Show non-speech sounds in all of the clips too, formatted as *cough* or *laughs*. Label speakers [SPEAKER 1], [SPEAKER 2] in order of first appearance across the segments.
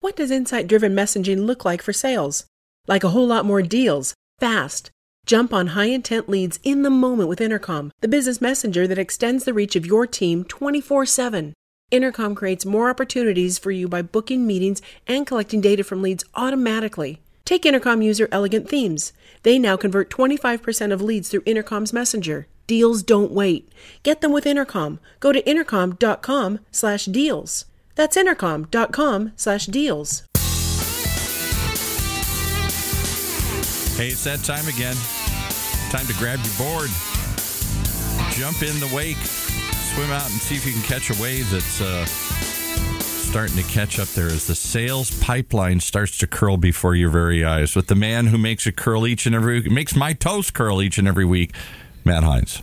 [SPEAKER 1] What does insight driven messaging look like for sales? Like a whole lot more deals, fast. Jump on high intent leads in the moment with Intercom, the business messenger that extends the reach of your team 24 7. Intercom creates more opportunities for you by booking meetings and collecting data from leads automatically. Take Intercom user Elegant Themes. They now convert 25% of leads through Intercom's Messenger. Deals don't wait. Get them with Intercom. Go to intercom.com slash deals. That's intercom.com slash deals.
[SPEAKER 2] Hey, it's that time again. Time to grab your board, jump in the wake, swim out and see if you can catch a wave that's uh, starting to catch up there as the sales pipeline starts to curl before your very eyes with the man who makes it curl each and every week, makes my toes curl each and every week, Matt Heinz.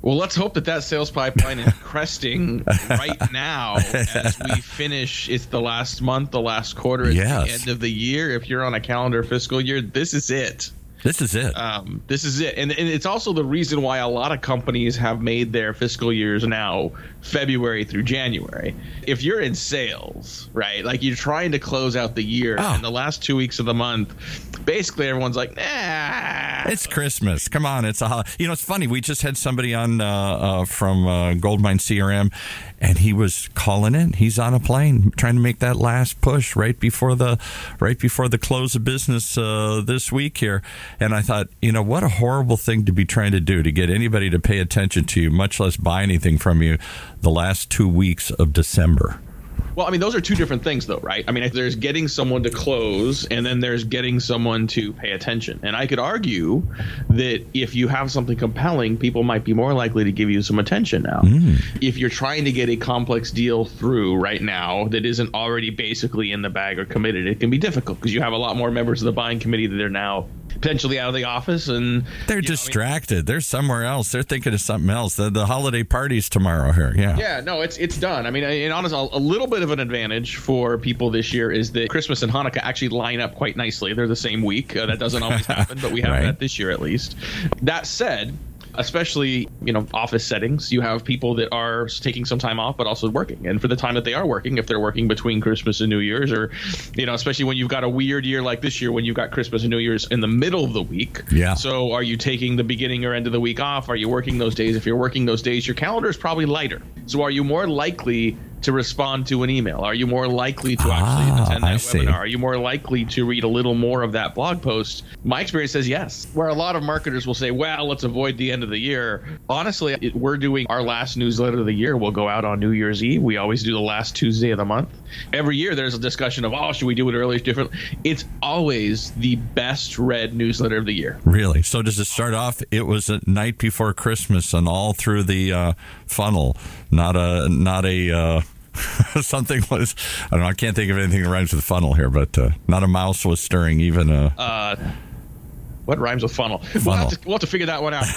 [SPEAKER 3] Well, let's hope that that sales pipeline is cresting right now as we *laughs* finish. It's the last month, the last quarter, it's
[SPEAKER 2] Yes.
[SPEAKER 3] the end of the year. If you're on a calendar fiscal year, this is it.
[SPEAKER 2] This is it.
[SPEAKER 3] Um, this is it, and, and it's also the reason why a lot of companies have made their fiscal years now February through January. If you're in sales, right, like you're trying to close out the year,
[SPEAKER 2] Oh.
[SPEAKER 3] and the last two weeks of the month, basically everyone's like, nah.
[SPEAKER 2] It's Christmas. Come on, it's a you know. It's funny. We just had somebody on uh, uh, from uh, Goldmine CRM, and he was calling in. He's on a plane trying to make that last push right before the right before the close of business uh, this week here. And I thought, you know, what a horrible thing to be trying to do to get anybody to pay attention to you, much less buy anything from you, the last two weeks of December.
[SPEAKER 3] Well, I mean, those are two different things, though, right? I mean, there's getting someone to close, and then there's getting someone to pay attention. And I could argue that if you have something compelling, people might be more likely to give you some attention now. Mm. If you're trying to get a complex deal through right now that isn't already basically in the bag or committed, it can be difficult because you have a lot more members of the buying committee that are now potentially out of the office and
[SPEAKER 2] They're
[SPEAKER 3] you know, I mean,
[SPEAKER 2] distracted. They're somewhere else. They're thinking of something else. The, the holiday party's tomorrow here. Yeah.
[SPEAKER 3] Yeah, no, it's it's done. I mean, in honest, a a little bit of an advantage for people this year is that Christmas and Hanukkah actually line up quite nicely. They're the same week. Uh, that doesn't always *laughs* happen, but we have
[SPEAKER 2] Right.
[SPEAKER 3] that this year at least. That said. Especially, you know, office settings, you have people that are taking some time off, but also working. And for the time that they are working, if they're working between Christmas and New Year's, or, you know, especially when you've got a weird year like this year, when you've got Christmas and New Year's in the middle of the week.
[SPEAKER 2] Yeah.
[SPEAKER 3] So are you taking the beginning or end of the week off? Are you working those days? If you're working those days, your calendar is probably lighter. So are you more likely to respond to an email? Are you more likely to actually
[SPEAKER 2] Ah,
[SPEAKER 3] attend that
[SPEAKER 2] I see.
[SPEAKER 3] webinar? Are you more likely to read a little more of that blog post? My experience says yes. Where a lot of marketers will say, well, let's avoid the end of the year. Honestly, it, we're doing our last newsletter of the year. We'll go out on New Year's Eve. We always do the last Tuesday of the month. Every year there's a discussion of, oh, should we do it early, different? It's always the best read newsletter of the year.
[SPEAKER 2] Really? So does it start off? It was a night before Christmas, and all through the uh, funnel, not a not a uh, *laughs* something was. I don't know. I can't think of anything that rhymes with funnel here, but uh, not a mouse was stirring even a.
[SPEAKER 3] What rhymes with funnel? We'll, have to, we'll have to figure that one out. *laughs*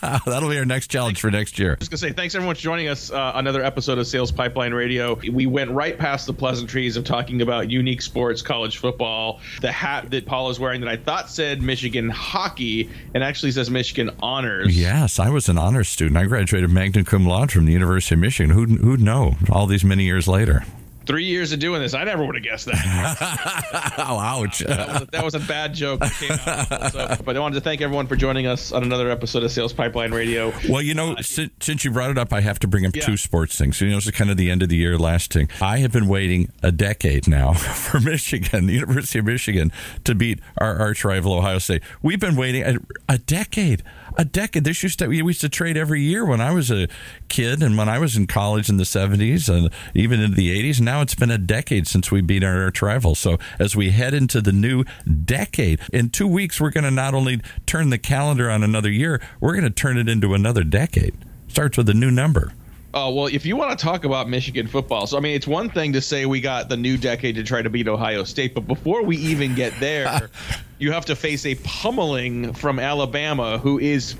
[SPEAKER 3] Uh,
[SPEAKER 2] That'll be our next challenge for next year.
[SPEAKER 3] just gonna say thanks everyone for joining us uh, another episode of Sales Pipeline Radio. We went right past the pleasantries of talking about unique sports, college football. The hat that Paul is wearing that I thought said Michigan hockey and actually says Michigan honors.
[SPEAKER 2] Yes, I was an honors student. I graduated magna cum laude from the University of Michigan. Who'd, who'd know? All these many years later.
[SPEAKER 3] Three years of doing this, I never would have guessed that. *laughs*
[SPEAKER 2] Oh, ouch!
[SPEAKER 3] that, was a, that was a bad joke. that came out. So, but I wanted to thank everyone for joining us on another episode of Sales Pipeline Radio.
[SPEAKER 2] Well, you know, since, since you brought it up, I have to bring up
[SPEAKER 3] Yeah.
[SPEAKER 2] two sports things. You know, it's kind of the end of the year last thing. I have been waiting a decade now *laughs* for Michigan, the University of Michigan, to beat our arch rival Ohio State. We've been waiting a, a decade. A decade. This used to we used to trade every year when I was a kid and when I was in college in the seventies and even into the eighties. Now it's been a decade since we beat our arch. So as we head into the new decade, in two weeks we're going to not only turn the calendar on another year, we're going to turn it into another decade. Starts with a new number.
[SPEAKER 3] Oh, well, if you want to talk about Michigan football, so I mean, it's one thing to say we got the new decade to try to beat Ohio State, but before we even get there, *laughs* you have to face a pummeling from Alabama, who is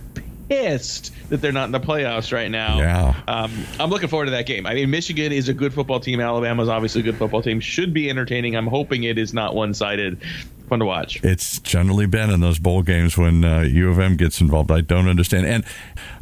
[SPEAKER 3] pissed that they're not in the playoffs right now.
[SPEAKER 2] Yeah.
[SPEAKER 3] Um, I'm looking forward to that game. I mean, Michigan is a good football team. Alabama's obviously a good football team. Should be entertaining. I'm hoping it is not one sided. Fun to watch.
[SPEAKER 2] It's generally been in those bowl games when uh, U of M gets involved. I don't understand. And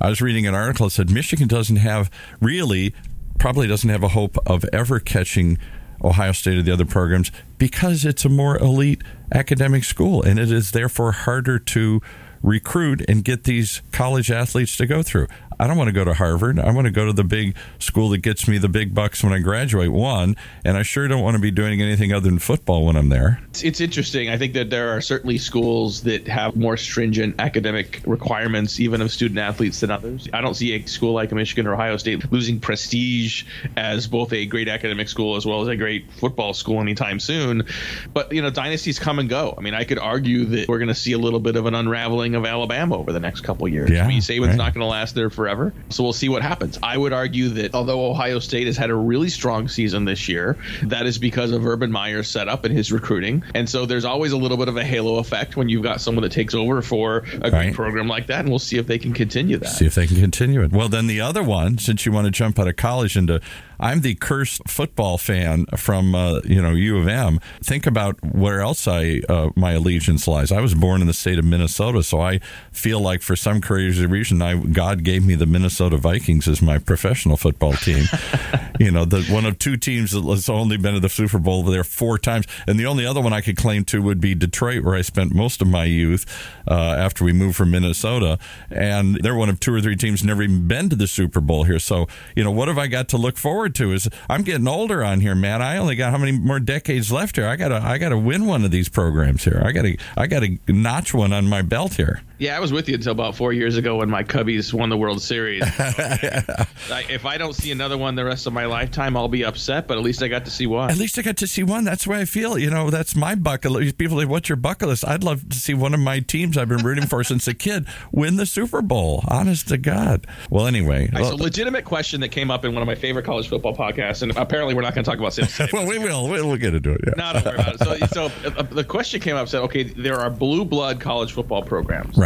[SPEAKER 2] I was reading an article that said Michigan doesn't have really, probably doesn't have a hope of ever catching Ohio State or the other programs because it's a more elite academic school and it is therefore harder to recruit and get these college athletes to go through. I don't want to go to Harvard. I want to go to the big school that gets me the big bucks when I graduate, one. And I sure don't want to be doing anything other than football when I'm there.
[SPEAKER 3] It's, it's interesting. I think that there are certainly schools that have more stringent academic requirements, even of student athletes, than others. I don't see a school like Michigan or Ohio State losing prestige as both a great academic school as well as a great football school anytime soon. But, you know, dynasties come and go. I mean, I could argue that we're going to see a little bit of an unraveling of Alabama over the next couple years.
[SPEAKER 2] Yeah,
[SPEAKER 3] I mean, Saban's
[SPEAKER 2] right.
[SPEAKER 3] not going to last there forever. So we'll see what happens. I would argue that although Ohio State has had a really strong season this year, that is because of Urban Meyer's setup and his recruiting. And so there's always a little bit of a halo effect when you've got someone that takes over for a
[SPEAKER 2] Right.
[SPEAKER 3] great program like that. And we'll see if they can continue that.
[SPEAKER 2] See if they can continue it. Well, then the other one, since you want to jump out of college into, I'm the cursed football fan from uh, you know U of M. Think about where else I uh, my allegiance lies. I was born in the state of Minnesota, so I feel like for some crazy reason, I God gave me the Minnesota Vikings as my professional football team. *laughs* you know, the one of two teams that has only been to the Super Bowl there four times, and the only other one I could claim to would be Detroit, where I spent most of my youth uh, after we moved from Minnesota, and they're one of two or three teams never even been to the Super Bowl here. So, you know, what have I got to look forward to? Is I'm getting older on here, man. I only got how many more decades left here? I gotta, I gotta win one of these programs here. I gotta, I gotta notch one on my belt here.
[SPEAKER 3] Yeah, I was with you until about four years ago when my Cubbies won the World Series. *laughs* I, if I don't see another one the rest of my lifetime, I'll be upset. But at least I got to see one.
[SPEAKER 2] At least I got to see one. That's the way I feel. You know, that's my bucket list. People say, "What's your bucket list?" I'd love to see one of my teams I've been rooting for *laughs* since a kid win the Super Bowl. Honest to God. Well, anyway,
[SPEAKER 3] right, so legitimate question that came up in one of my favorite college football podcasts, and apparently we're not going to talk about State. *laughs*
[SPEAKER 2] well, we will. We'll get into it. Yeah.
[SPEAKER 3] No, don't worry about it. So, so uh, the question came up said, okay, there are blue blood college football programs.
[SPEAKER 2] Right.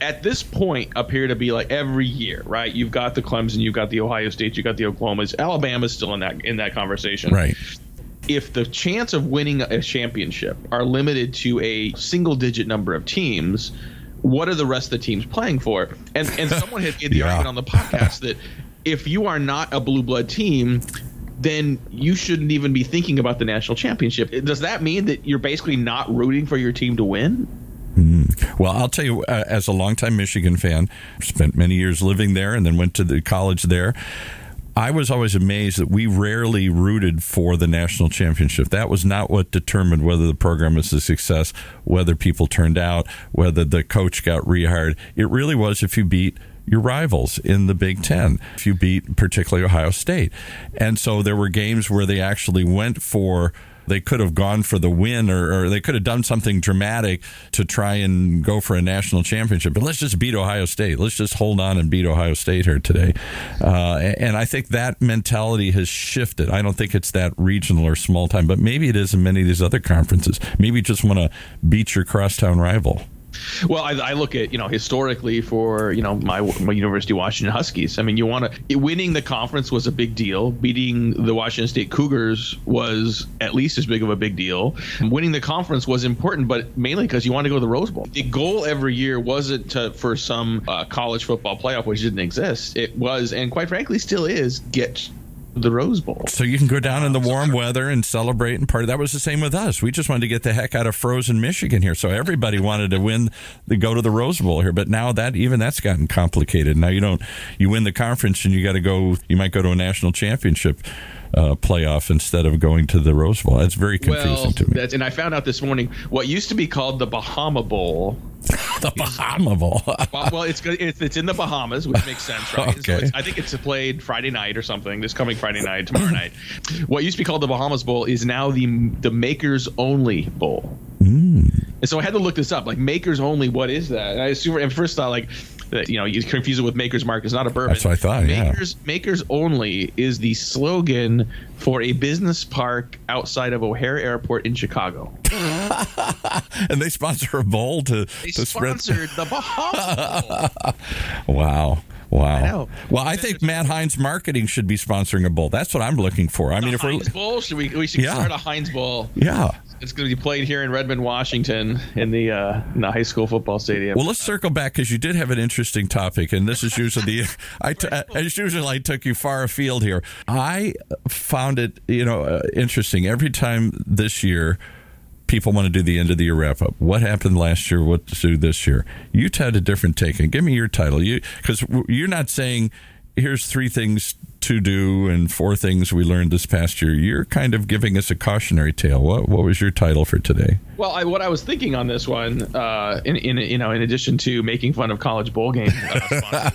[SPEAKER 3] At this point, appear to be like every year, right? You've got the Clemson, you've got the Ohio State, you've got the Oklahomas. Alabama's still in that in that conversation.
[SPEAKER 2] Right.
[SPEAKER 3] If the chance of winning a championship are limited to a single digit number of teams, what are the rest of the teams playing for? And and *laughs* someone had made the
[SPEAKER 2] Yeah.
[SPEAKER 3] argument on the podcast that if you are not a blue blood team, then you shouldn't even be thinking about the national championship. Does that mean that you're basically not rooting for your team to win?
[SPEAKER 2] Well, I'll tell you, uh, as a longtime Michigan fan, spent many years living there and then went to the college there. I was always amazed that we rarely rooted for the national championship. That was not what determined whether the program was a success, whether people turned out, whether the coach got rehired. It really was if you beat your rivals in the Big Ten, if you beat particularly Ohio State. And so there were games where they actually went for they could have gone for the win or, or they could have done something dramatic to try and go for a national championship. But let's just beat Ohio State. Let's just hold on and beat Ohio State here today. Uh, and I think that mentality has shifted. I don't think it's that regional or small time, but maybe it is in many of these other conferences. Maybe you just want to beat your crosstown rival.
[SPEAKER 3] Well, I, I look at you know historically for you know my, my University of Washington Huskies. I mean, you want to winning the conference was a big deal. Beating the Washington State Cougars was at least as big of a big deal. Winning the conference was important, but mainly because you want to go to the Rose Bowl. The goal every year wasn't to, for some uh, college football playoff, which didn't exist. It was, and quite frankly, still is, get the Rose Bowl.
[SPEAKER 2] So you can go down in the warm weather and celebrate and party. That was the same with us. We just wanted to get the heck out of frozen Michigan here. So everybody wanted to win, the go to the Rose Bowl here. But now that even that's gotten complicated. Now you don't, you win the conference and you got to go. You might go to a national championship. Uh, playoff instead of going to the Rose Bowl. That's very confusing
[SPEAKER 3] Well,
[SPEAKER 2] to me.
[SPEAKER 3] that's, and I found out this morning what used to be called the Bahama Bowl *laughs*
[SPEAKER 2] the Bahama Bowl.
[SPEAKER 3] well, well, it's. It's, it's in the Bahamas, which makes sense, right? So
[SPEAKER 2] Okay.
[SPEAKER 3] it's, I think it's played Friday night or something. This coming Friday night, tomorrow night. What used to be called the Bahamas Bowl is now the the Makers Only Bowl. Mm. And so I had to look this up. Like Makers Only, what is that? And I assume at first thought like that you know you confuse it with Makers Mark. It's not a bourbon.
[SPEAKER 2] That's what I thought, yeah.
[SPEAKER 3] Makers Makers Only is the slogan for a business park outside of O'Hare Airport in Chicago. *laughs*
[SPEAKER 2] and they sponsor a bowl to,
[SPEAKER 3] They
[SPEAKER 2] to spread.
[SPEAKER 3] sponsored the Bahamas Bowl. *laughs*
[SPEAKER 2] Wow. Wow.
[SPEAKER 3] know.
[SPEAKER 2] Well, I think Matt Heinz Marketing should be sponsoring a bowl. That's what I'm looking for. I mean, if we're
[SPEAKER 3] Heinz Bowl, should we? We should
[SPEAKER 2] Yeah.
[SPEAKER 3] start a Heinz Bowl.
[SPEAKER 2] yeah.
[SPEAKER 3] It's going to be played here in Redmond, Washington, in the uh, in the high school football stadium.
[SPEAKER 2] Well, let's circle back because you did have an interesting topic, and this is usually the. *laughs* I t- as usual, I took you far afield here. I found it, you know, uh, interesting. Every time this year, people want to do the end of the year wrap up. What happened last year? What to do this year? You had a different take, and give me your title. You because you're not saying here's three things to do and four things we learned this past year. You're kind of giving us a cautionary tale. What what was your title for today?
[SPEAKER 3] Well, I, what I was thinking on this one, uh, in, in you know, in addition to making fun of college bowl game uh,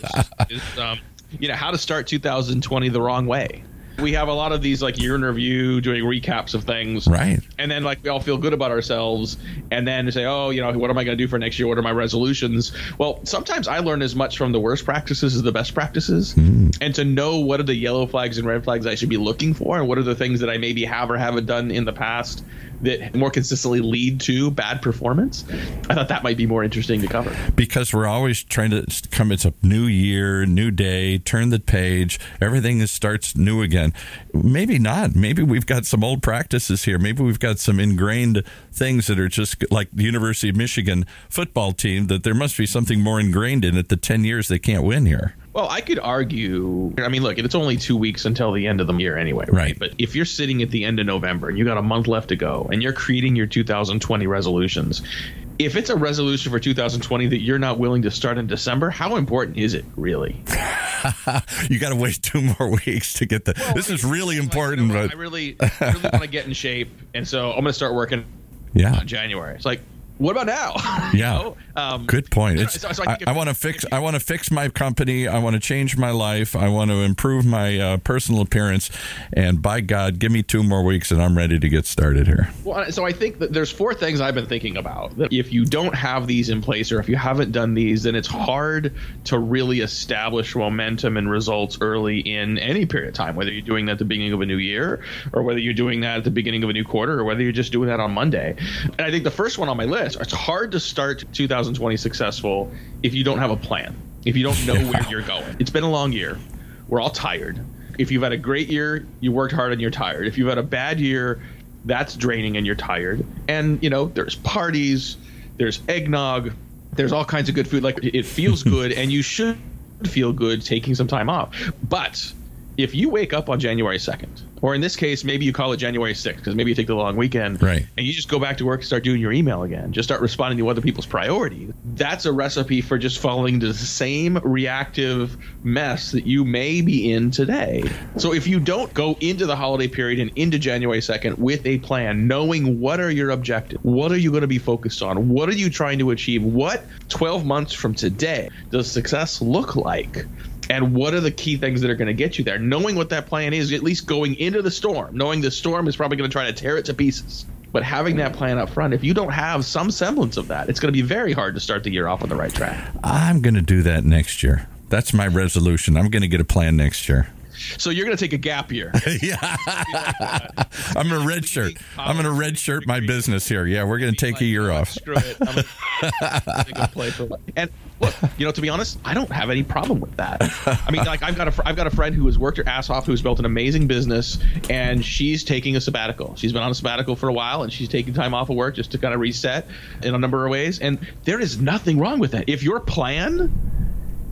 [SPEAKER 3] is um, you know how to start 2020 the wrong way. We have a lot of these like year in review, doing recaps of things,
[SPEAKER 2] Right.
[SPEAKER 3] And then like we all feel good about ourselves, and then say, oh, you know, what am I going to do for next year? What are my resolutions? Well, sometimes I learn as much from the worst practices as the best practices, hmm. and to know what are the yellow flags and red flags I should be looking for, and what are the things that I maybe have or haven't done in the past that more consistently lead to bad performance. I thought that might be more interesting to cover.
[SPEAKER 2] because we're always trying to come it's a new year new day turn the page everything is, starts new again maybe not maybe we've got some old practices here maybe we've got some ingrained things that are just like the university of michigan football team that there must be something more ingrained in it the 10 years they can't win here
[SPEAKER 3] Well, I could argue. I mean, look, it's only two weeks until the end of the year anyway,
[SPEAKER 2] Right.
[SPEAKER 3] But if you're sitting at the end of November and you got a month left to go and you're creating your 2020 resolutions, if it's a resolution for 2020 that you're not willing to start in December, how important is it really? *laughs*
[SPEAKER 2] you got to wait two more *laughs* weeks to get the this is really
[SPEAKER 3] Like,
[SPEAKER 2] important
[SPEAKER 3] you know
[SPEAKER 2] but
[SPEAKER 3] I really, I really want to get in shape, and so I'm going to start working
[SPEAKER 2] yeah
[SPEAKER 3] January. It's like, what about now? *laughs*
[SPEAKER 2] Yeah.
[SPEAKER 3] know? Um,
[SPEAKER 2] Good point.
[SPEAKER 3] so-
[SPEAKER 2] It's,
[SPEAKER 3] so-
[SPEAKER 2] I, I want to fix. I want to fix my company. I want to change my life. I want to improve my uh, personal appearance. And by God, give me two more weeks, and I'm ready to get started here.
[SPEAKER 3] Well, so I think that there's four things I've been thinking about. That if you don't have these in place, or if you haven't done these, then it's hard to really establish momentum and results early in any period of time. Whether you're doing that at the beginning of a new year, or whether you're doing that at the beginning of a new quarter, or whether you're just doing that on Monday. And I think the first one on my list, it's hard to start 2020 successful if you don't have a plan. If you don't know where you're going. It's been a long year. We're all tired. If you've had a great year, you worked hard and you're tired. If you've had a bad year, that's draining and you're tired. And you know, there's parties, there's eggnog, there's all kinds of good food. Like it feels *laughs* good, and you should feel good taking some time off. But if you wake up on January 2nd, or in this case, maybe you call it January 6th, because maybe you take the long weekend,
[SPEAKER 2] Right.
[SPEAKER 3] and you just go back to work and start doing your email again, just start responding to other people's priorities. That's a recipe for just falling into the same reactive mess that you may be in today. So if you don't go into the holiday period and into January 2nd with a plan, knowing what are your objectives, what are you going to be focused on, what are you trying to achieve, what 12 months from today does success look like? And what are the key things that are going to get you there knowing what that plan is at least going into the storm knowing the storm is probably going to try to tear it to pieces but having that plan up front if you don't have some semblance of that it's going to be very hard to start the year off on the right track
[SPEAKER 2] I'm going to do that next year. That's my resolution. I'm going to get a plan next year.
[SPEAKER 3] So you're going to take a gap year *laughs*
[SPEAKER 2] yeah. I'm going to red shirt. I'm going to red shirt my business here. Yeah, we're going to take a year oh, off.
[SPEAKER 3] Screw it. I'm *laughs* gonna take a play for and look, you know, to be honest, I don't have any problem with that. I mean, like I've got a I've got a friend who has worked her ass off, who's built an amazing business, and she's taking a sabbatical. She's been on a sabbatical for a while, and she's taking time off of work just to kind of reset in a number of ways. And there is nothing wrong with that. If your plan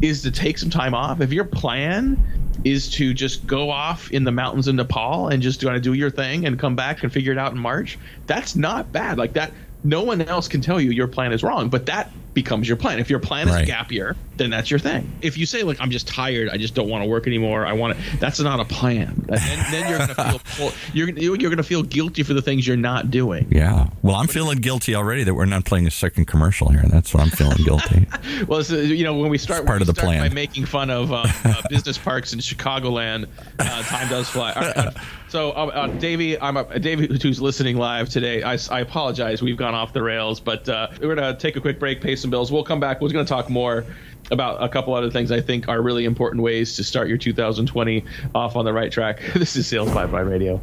[SPEAKER 3] is to take some time off, if your plan is to just go off in the mountains in Nepal and just kind of do your thing and come back and figure it out in March, that's not bad. Like that, no one else can tell you your plan is wrong, but that becomes your plan. If your plan is
[SPEAKER 2] Right.
[SPEAKER 3] gap year, then that's your thing. If you say like I'm just tired, I just don't want to work anymore, I want to, that's not a plan. Then, then you're gonna feel *laughs* you're you're gonna feel guilty for the things you're not doing.
[SPEAKER 2] Yeah. Well, I'm feeling guilty already that we're not playing a second commercial here. And that's what I'm feeling guilty. *laughs*
[SPEAKER 3] Well, so, you know, when we start,
[SPEAKER 2] It's part of the plan.
[SPEAKER 3] by making fun of um, uh, business parks in Chicagoland, uh, time does fly. All right, uh, so, uh, uh, Davey, I'm uh, Davey, who's listening live today. I, I apologize, we've gone off the rails, but uh, we're gonna take a quick break, pay some bills. We'll come back. We're gonna talk more about a couple other things I think are really important ways to start your 2020 off on the right track. *laughs* This is Sales by by Radio.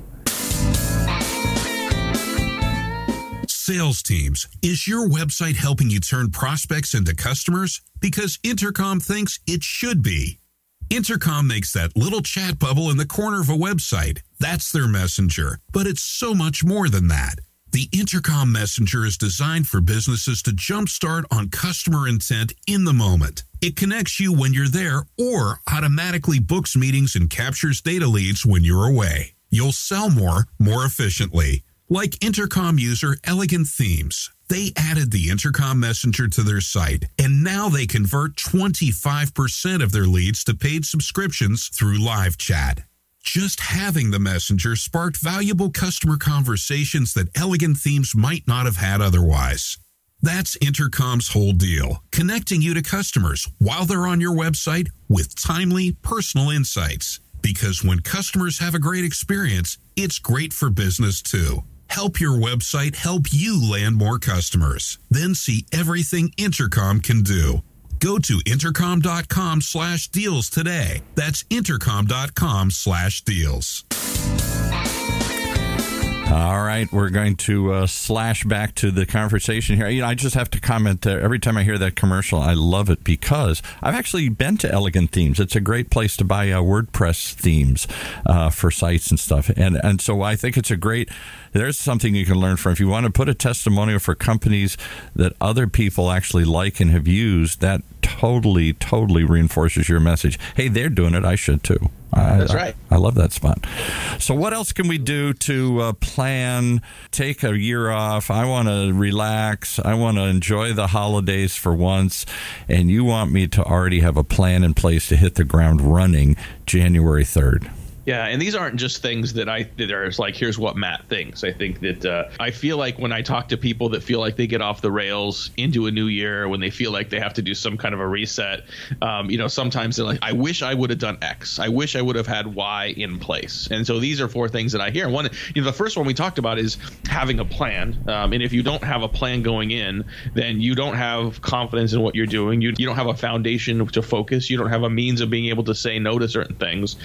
[SPEAKER 4] Sales Teams. Is your website helping you turn prospects into customers? Because Intercom thinks it should be. Intercom makes that little chat bubble in the corner of a website. That's their messenger, but it's so much more than that. The Intercom Messenger is designed for businesses to jumpstart on customer intent in the moment. It connects you when you're there or automatically books meetings and captures data leads when you're away. You'll sell more, more efficiently. Like Intercom user Elegant Themes. They added the Intercom Messenger to their site, and now they convert 25% of their leads to paid subscriptions through live chat. Just having the messenger sparked valuable customer conversations that elegant themes might not have had otherwise. That's Intercom's whole deal, connecting you to customers while they're on your website with timely, personal insights. Because when customers have a great experience, it's great for business too. Help your website help you land more customers. Then see everything Intercom can do. Go to intercom.com slash deals today. That's intercom.com slash deals.
[SPEAKER 2] All right, we're going to uh, slash back to the conversation here. You know, I just have to comment there. Every time I hear that commercial, I love it because I've actually been to Elegant Themes. It's a great place to buy uh, WordPress themes uh, for sites and stuff, and and so I think it's a great. There's something you can learn from. If you want to put a testimonial for companies that other people actually like and have used, that totally, totally reinforces your message. Hey, they're doing it. I should too.
[SPEAKER 3] That's right.
[SPEAKER 2] I, I, love that spot. So, what else can we do to uh, plan, take a year off? I want to relax. I want to enjoy the holidays for once. And you want me to already have a plan in place to hit the ground running January 3rd.
[SPEAKER 3] Yeah, and these aren't just things that I that are like here's what Matt thinks. I think that uh, I feel like when I talk to people that feel like they get off the rails into a new year, when they feel like they have to do some kind of a reset, um, you know, sometimes they're like, I wish I would have done X. I wish I would have had Y in place. And so these are four things that I hear. One, you know, the first one we talked about is having a plan. Um, and if you don't have a plan going in, then you don't have confidence in what you're doing. You you don't have a foundation to focus. You don't have a means of being able to say no to certain things.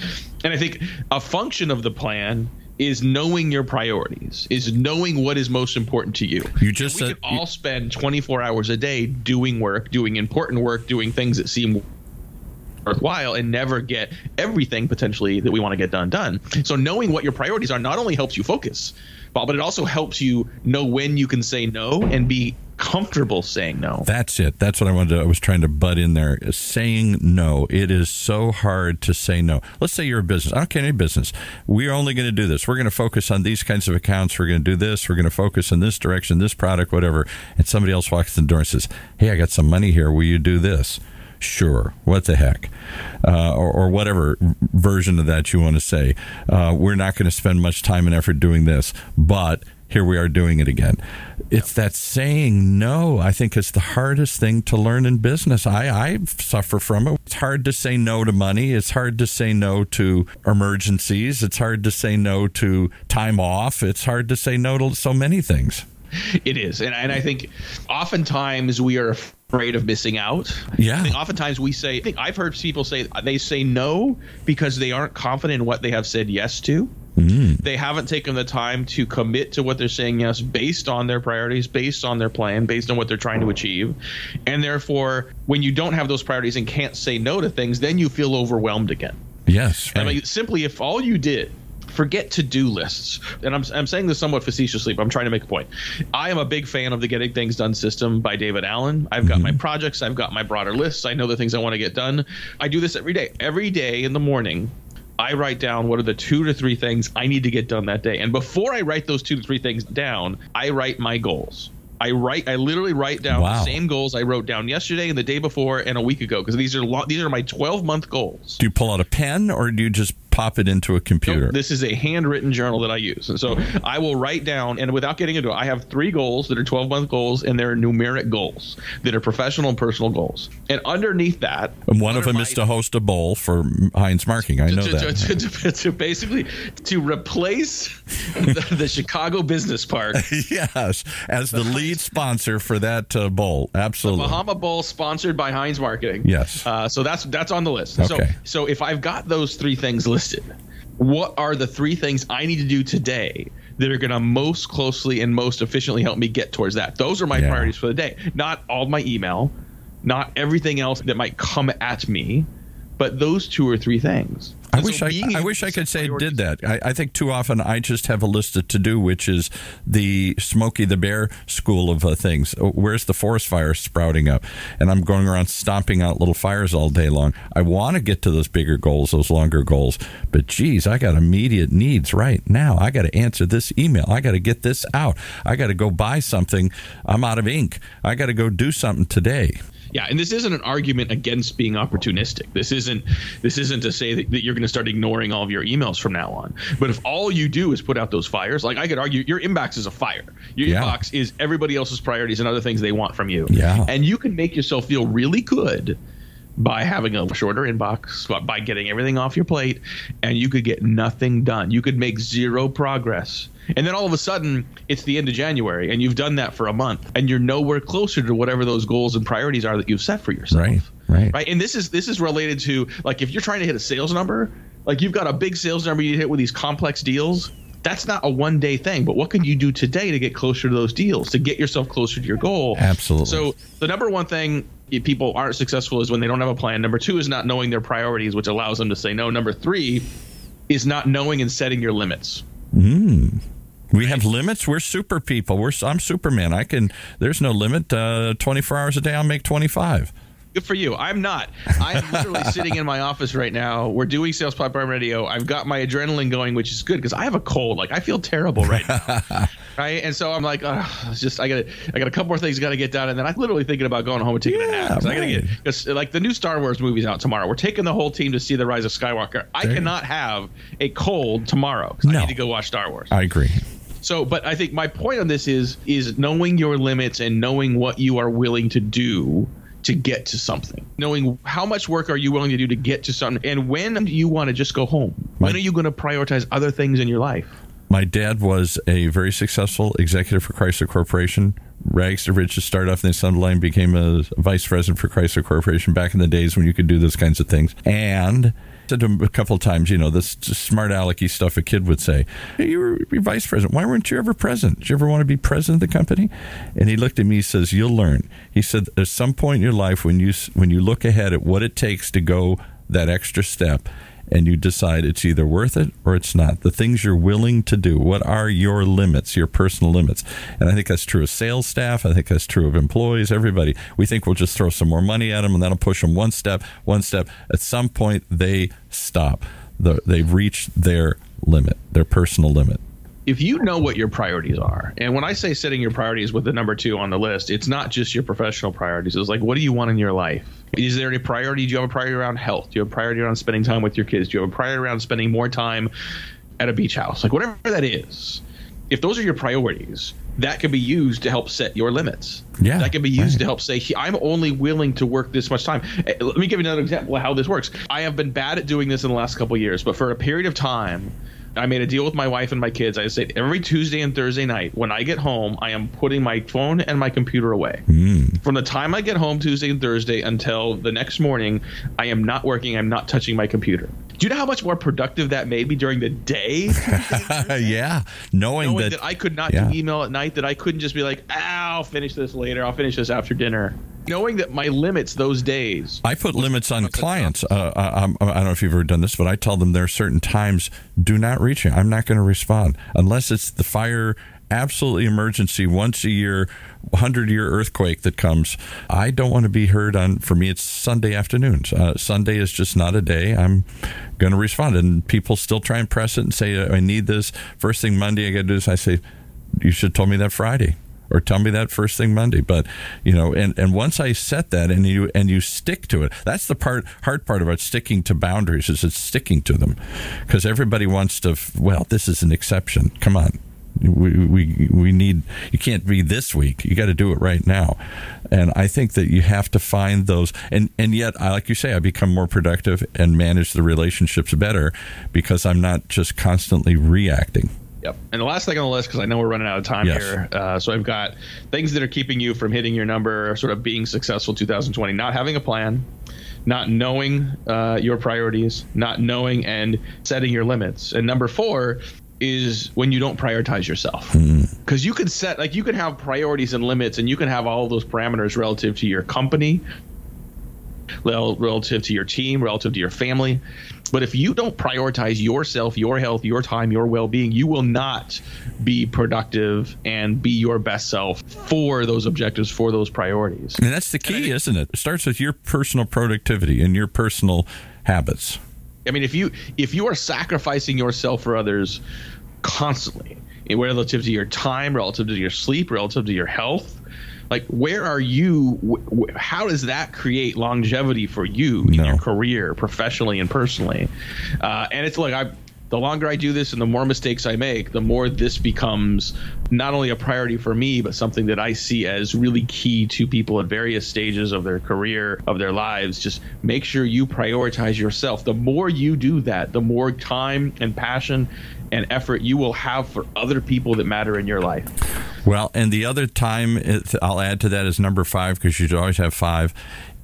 [SPEAKER 3] And I think a function of the plan is knowing your priorities, is knowing what is most important to you.
[SPEAKER 2] You just
[SPEAKER 3] we
[SPEAKER 2] said
[SPEAKER 3] could all spend 24 hours a day doing work, doing important work, doing things that seem worthwhile and never get everything potentially that we want to get done done. So knowing what your priorities are not only helps you focus, but, it also helps you know when you can say no and be comfortable saying no.
[SPEAKER 2] That's it. That's what I wanted to, I was trying to butt in there. Saying no. It is so hard to say no. Let's say you're a business. I don't care any business. We're only going to do this. We're going to focus on these kinds of accounts. We're going to do this. We're going to focus in this direction, this product, whatever. And somebody else walks in the door and says, Hey, I got some money here. Will you do this? Sure. What the heck? Uh, or, or, whatever version of that you want to say. Uh, we're not going to spend much time and effort doing this, but here we are doing it again. It's that saying no, I think, is the hardest thing to learn in business. I, I suffer from it. It's hard to say no to money. It's hard to say no to emergencies. It's hard to say no to time off. It's hard to say no to so many things.
[SPEAKER 3] It is. And, and I think oftentimes we are afraid of missing out.
[SPEAKER 2] Yeah.
[SPEAKER 3] oftentimes we say, I think I've heard people say they say no because they aren't confident in what they have said yes to. Mm. They haven't taken the time to commit to what they're saying yes based on their priorities, based on their plan, based on what they're trying to achieve. And therefore, when you don't have those priorities and can't say no to things, then you feel overwhelmed again.
[SPEAKER 2] Yes.
[SPEAKER 3] Right. I mean, simply, if all you did forget to-do lists. And I'm, I'm saying this somewhat facetiously, but I'm trying to make a point. I am a big fan of the Getting Things Done system by David Allen. I've got mm-hmm. my projects, I've got my broader lists. I know the things I want to get done. I do this every day. Every day in the morning, I write down what are the two to three things I need to get done that day. And before I write those two to three things down, I write my goals. I write. I literally write down wow. the same goals I wrote down yesterday and the day before and a week ago because these are lo- these are my 12 month goals.
[SPEAKER 2] Do you pull out a pen or do you just pop it into a computer?
[SPEAKER 3] Nope, this is a handwritten journal that I use, and so I will write down. And without getting into it, I have three goals that are 12 month goals, and they're numeric goals that are professional and personal goals. And underneath that,
[SPEAKER 2] and one of them my, is to host a bowl for Heinz Marketing. I know
[SPEAKER 3] to,
[SPEAKER 2] that.
[SPEAKER 3] To, to, to, basically to replace *laughs* the, the Chicago Business Park. *laughs*
[SPEAKER 2] yes, as the lead sponsor for that uh, bowl. Absolutely,
[SPEAKER 3] the Bahama Bowl sponsored by Heinz Marketing.
[SPEAKER 2] Yes.
[SPEAKER 3] Uh, so that's that's on the list.
[SPEAKER 2] Okay.
[SPEAKER 3] So so if I've got those three things listed listed. What are the three things I need to do today that are going to most closely and most efficiently help me get towards that? Those are my yeah. priorities for the day. Not all my email, not everything else that might come at me, but those two or three things.
[SPEAKER 2] I wish I, I wish I could say it did that. I, I think too often I just have a list of to do, which is the Smokey the Bear school of uh, things. Oh, Where's the forest fire sprouting up? And I'm going around stomping out little fires all day long. I want to get to those bigger goals, those longer goals, but geez, I got immediate needs right now. I got to answer this email. I got to get this out. I got to go buy something. I'm out of ink. I got to go do something today.
[SPEAKER 3] Yeah, and this isn't an argument against being opportunistic. This isn't this isn't to say that, that you're going to start ignoring all of your emails from now on. But if all you do is put out those fires, like I could argue, your inbox is a fire. Your
[SPEAKER 2] Yeah.
[SPEAKER 3] inbox is everybody else's priorities and other things they want from you.
[SPEAKER 2] Yeah.
[SPEAKER 3] and you can make yourself feel really good by having a shorter inbox, by- getting everything off your plate, and you could get nothing done. You could make zero progress. And then all of a sudden, it's the end of January, and you've done that for a month, and you're nowhere closer to whatever those goals and priorities are that you've set for yourself.
[SPEAKER 2] Right, right.
[SPEAKER 3] Right. And this is this is related to like if you're trying to hit a sales number, like you've got a big sales number you hit with these complex deals. That's not a one day thing, but what can you do today to get closer to those deals, to get yourself closer to your goal?
[SPEAKER 2] Absolutely.
[SPEAKER 3] So the number one thing people aren't successful is when they don't have a plan. Number two is not knowing their priorities, which allows them to say no. Number three is not knowing and setting your limits.
[SPEAKER 2] We have limits. We're super people. We're I'm Superman. I can. There's no limit. Uh, 24 hours a day. I'll make 25.
[SPEAKER 3] Good for you. I'm not. I'm literally *laughs* sitting in my office right now. We're doing Sales Pipeline Radio. I've got my adrenaline going, which is good because I have a cold. Like I feel terrible right now, *laughs* right? And so I'm like, oh, it's just I got I got a couple more things I got to get done, and then I'm literally thinking about going home and taking a nap. I got to get because like the new Star Wars movie's out tomorrow. We're taking the whole team to see the Rise of Skywalker. I
[SPEAKER 2] There
[SPEAKER 3] cannot have a cold tomorrow because
[SPEAKER 2] No.
[SPEAKER 3] I need to go watch Star Wars.
[SPEAKER 2] I agree.
[SPEAKER 3] So, but I think my point on this is is knowing your limits and knowing what you are willing to do to get to something. Knowing how much work are you willing to do to get to something, and when do you want to just go home? When are you going to prioritize other things in your life?
[SPEAKER 2] My dad was a very successful executive for Chrysler Corporation. Rags to riches, started off in the assembly line, became a vice president for Chrysler Corporation back in the days when you could do those kinds of things. And said to him a couple of times, you know, this smart alecky stuff a kid would say. Hey, you were vice president. Why weren't you ever president? Did you ever want to be president of the company? And he looked at me. He says, "You'll learn." He said, "At some point in your life, when you when you look ahead at what it takes to go that extra step." And you decide it's either worth it or it's not. The things you're willing to do. What are your limits, your personal limits? And I think that's true of sales staff. I think that's true of employees, everybody. We think we'll just throw some more money at them and that'll push them one step, one step. At some point, they stop. The, they've reached their limit, their personal limit.
[SPEAKER 3] If you know what your priorities are, and when I say setting your priorities with the number two on the list, it's not just your professional priorities. It's like, what do you want in your life? Is there a priority? Do you have a priority around health? Do you have a priority around spending time with your kids? Do you have a priority around spending more time at a beach house? Like, whatever that is, if those are your priorities, that can be used to help set your limits.
[SPEAKER 2] Yeah,
[SPEAKER 3] That can be used
[SPEAKER 2] right.
[SPEAKER 3] to help say, I'm only willing to work this much time. Eh, Let me give you another example of how this works. I have been bad at doing this in the last couple of years, but for a period of time, I made a deal with my wife and my kids. I said every Tuesday and Thursday night, when I get home, I am putting my phone and my computer away. Mm. From the time I get home Tuesday and Thursday until the next morning, I am not working. I'm not touching my computer. Do you know how much more productive that made me during the day? *laughs*
[SPEAKER 2] yeah, knowing,
[SPEAKER 3] knowing
[SPEAKER 2] that,
[SPEAKER 3] that, I could not
[SPEAKER 2] yeah.
[SPEAKER 3] do email at night, that I couldn't just be like, ah, I'll finish this later. I'll finish this after dinner. Knowing that my limits those days.
[SPEAKER 2] I put limits on clients. Uh, I, I'm- I don't know if you've ever done this, but I tell them there are certain times do not reach me. I'm not going to respond unless it's the fire absolutely emergency once a year 100 year earthquake that comes i don't want to be heard on for me it's sunday afternoons uh, sunday is just not a day i'm going to respond and people still try and press it and say i need this first thing monday i got to do this i say you should have told me that friday or tell me that first thing Monday. But you know, and and once I set that and you and you stick to it, that's the part hard part about sticking to boundaries is it's sticking to them because everybody wants to. Well, this is an exception. Come on. We, we we need you can't be this week you got to do it right now and i think that you have to find those and and yet i like you say i become more productive and manage the relationships better because i'm not just constantly reacting
[SPEAKER 3] Yep. And the last thing on the list, because I know we're running out of time
[SPEAKER 2] Yes.
[SPEAKER 3] here. Uh, so I've got things that are keeping you from hitting your number, sort of being successful 2020, not having a plan, not knowing uh, your priorities, not knowing and setting your limits. And number four is when you don't prioritize yourself. Hmm. Because you could set, like, you can have priorities and limits, and you can have all those parameters relative to your company, relative to your team, relative to your family. But if you don't prioritize yourself, your health, your time, your well being, you will not be productive and be your best self for those objectives, for those priorities.
[SPEAKER 2] And that's the key, isn't it? It starts with your personal productivity and your personal habits.
[SPEAKER 3] I mean, if you if you are sacrificing yourself for others constantly, relative to your time, relative to your sleep, relative to your health, like where are you how does that create longevity for you in no. your career professionally and personally uh, and it's like i the longer I do this and the more mistakes I make, the more this becomes not only a priority for me, but something that I see as really key to people at various stages of their career, of their lives. Just make sure you prioritize yourself. The more you do that, the more time and passion and effort you will have for other people that matter in your life.
[SPEAKER 2] Well, and the other time I'll add to that is number five, because you should always have five,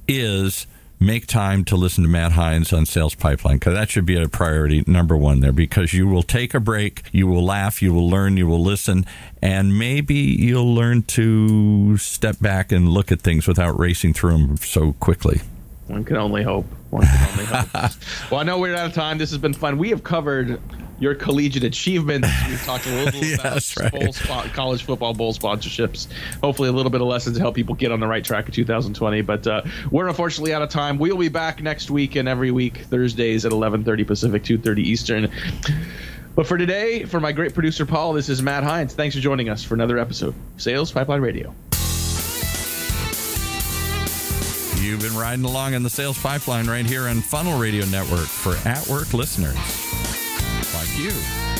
[SPEAKER 2] is make time to listen to Matt Heinz on Sales Pipeline because that should be a priority number one there because you will take a break, you will laugh, you will learn, you will listen, and maybe you'll learn to step back and look at things without racing through them so quickly.
[SPEAKER 3] One can only hope. One can only hope. *laughs* well, I know we're out of time. This has been fun. We have covered your collegiate achievements. We've talked a little *laughs* yes, about right. spot, college football bowl sponsorships. Hopefully, a little bit of lessons to help people get on the right track in 2020. But uh, we're unfortunately out of time. We'll be back next week and every week Thursdays at 11:30 Pacific, 2:30 Eastern. But for today, for my great producer Paul, this is Matt Heinz. Thanks for joining us for another episode Sales Pipeline Radio.
[SPEAKER 2] You've been riding along on the sales pipeline right here on Funnel Radio Network for at work listeners like you.